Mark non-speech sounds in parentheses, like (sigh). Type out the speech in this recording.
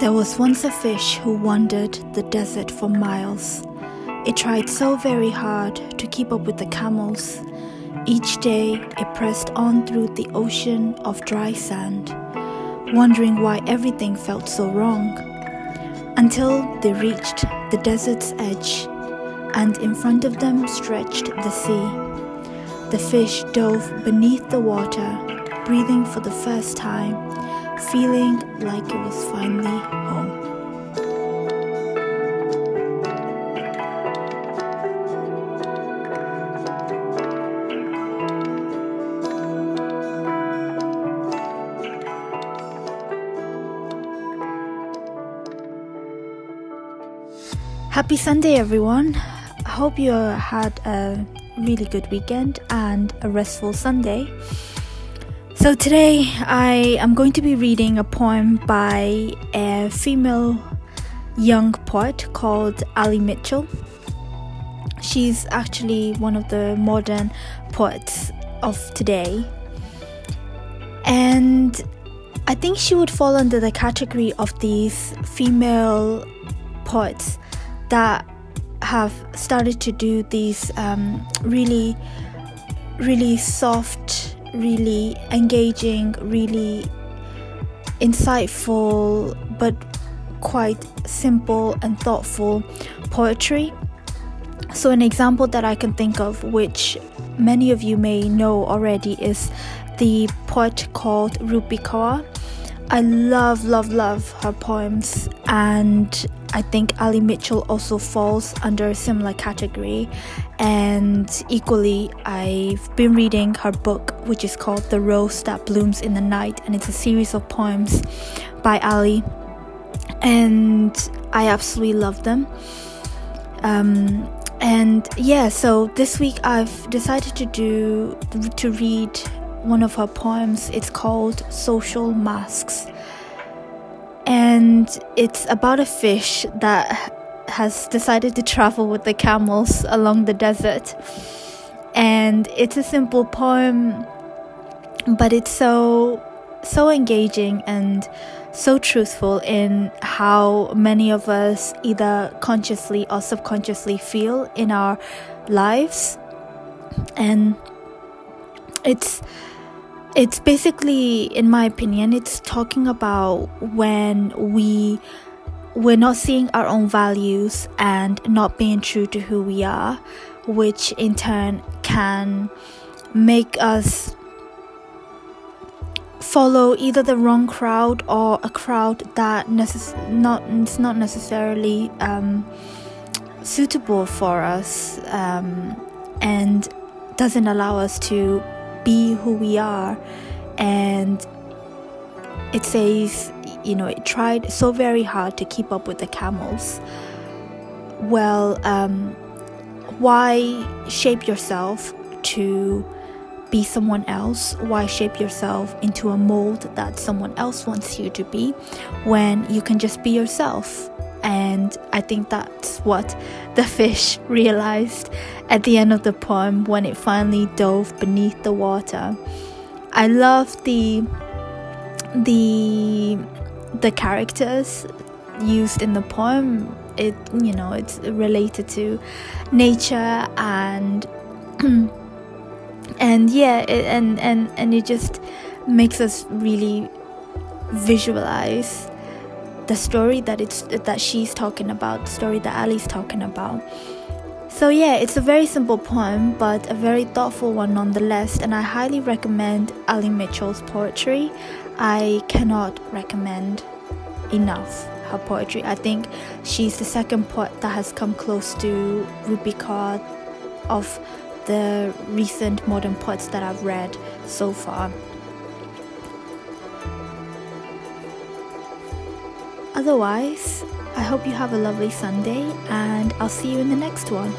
There was once a fish who wandered the desert for miles. It tried so very hard to keep up with the camels. Each day it pressed on through the ocean of dry sand, wondering why everything felt so wrong. Until they reached the desert's edge, and in front of them stretched the sea. The fish dove beneath the water, breathing for the first time, feeling like it was finally home. Happy Sunday, everyone. I hope you had a really good weekend and a restful Sunday. So, today I am going to be reading a poem by a female young poet called Allie Michelle. She's actually one of the modern poets of today. And I think she would fall under the category of these female poets that have started to do these um, really, really soft, really engaging, really insightful, but quite simple and thoughtful poetry. So, an example that I can think of, which many of you may know already, is the poet called Rupi Kaur. I love, love, love her poems, and I think Allie Michelle also falls under a similar category. And equally, I've been reading her book, which is called The Rose That Blooms in the Night, and it's a series of poems by Allie. And I absolutely love them. Um, and yeah, so this week I've decided to do to read one of her poems. It's called Social Masks and it's about a fish that has decided to travel with the camels along the desert. And it's a simple poem, but it's so so engaging and so truthful in how many of us either consciously or subconsciously feel in our lives. And it's it's basically in my opinion it's talking about when we we're not seeing our own values and not being true to who we are which in turn can make us follow either the wrong crowd or a crowd that necess- not it's not necessarily um, suitable for us um, and doesn't allow us to be who we are. And it says, you know, it tried so very hard to keep up with the camels. Well, um, why shape yourself to be someone else? Why shape yourself into a mold that someone else wants you to be when you can just be yourself? And I think that's what the fish realized at the end of the poem when it finally dove beneath the water. I love the the the characters used in the poem. It you know it's related to nature and (clears throat) and yeah it, and and and it just makes us really visualize the story that it's that she's talking about, the story that Allie's talking about. So yeah, it's a very simple poem, but a very thoughtful one nonetheless, and I highly recommend Allie Michelle's poetry. I cannot recommend enough her poetry. I think she's the second poet that has come close to Kaur of the recent modern poets that I've read so far. Otherwise, I hope you have a lovely Sunday and I'll see you in the next one.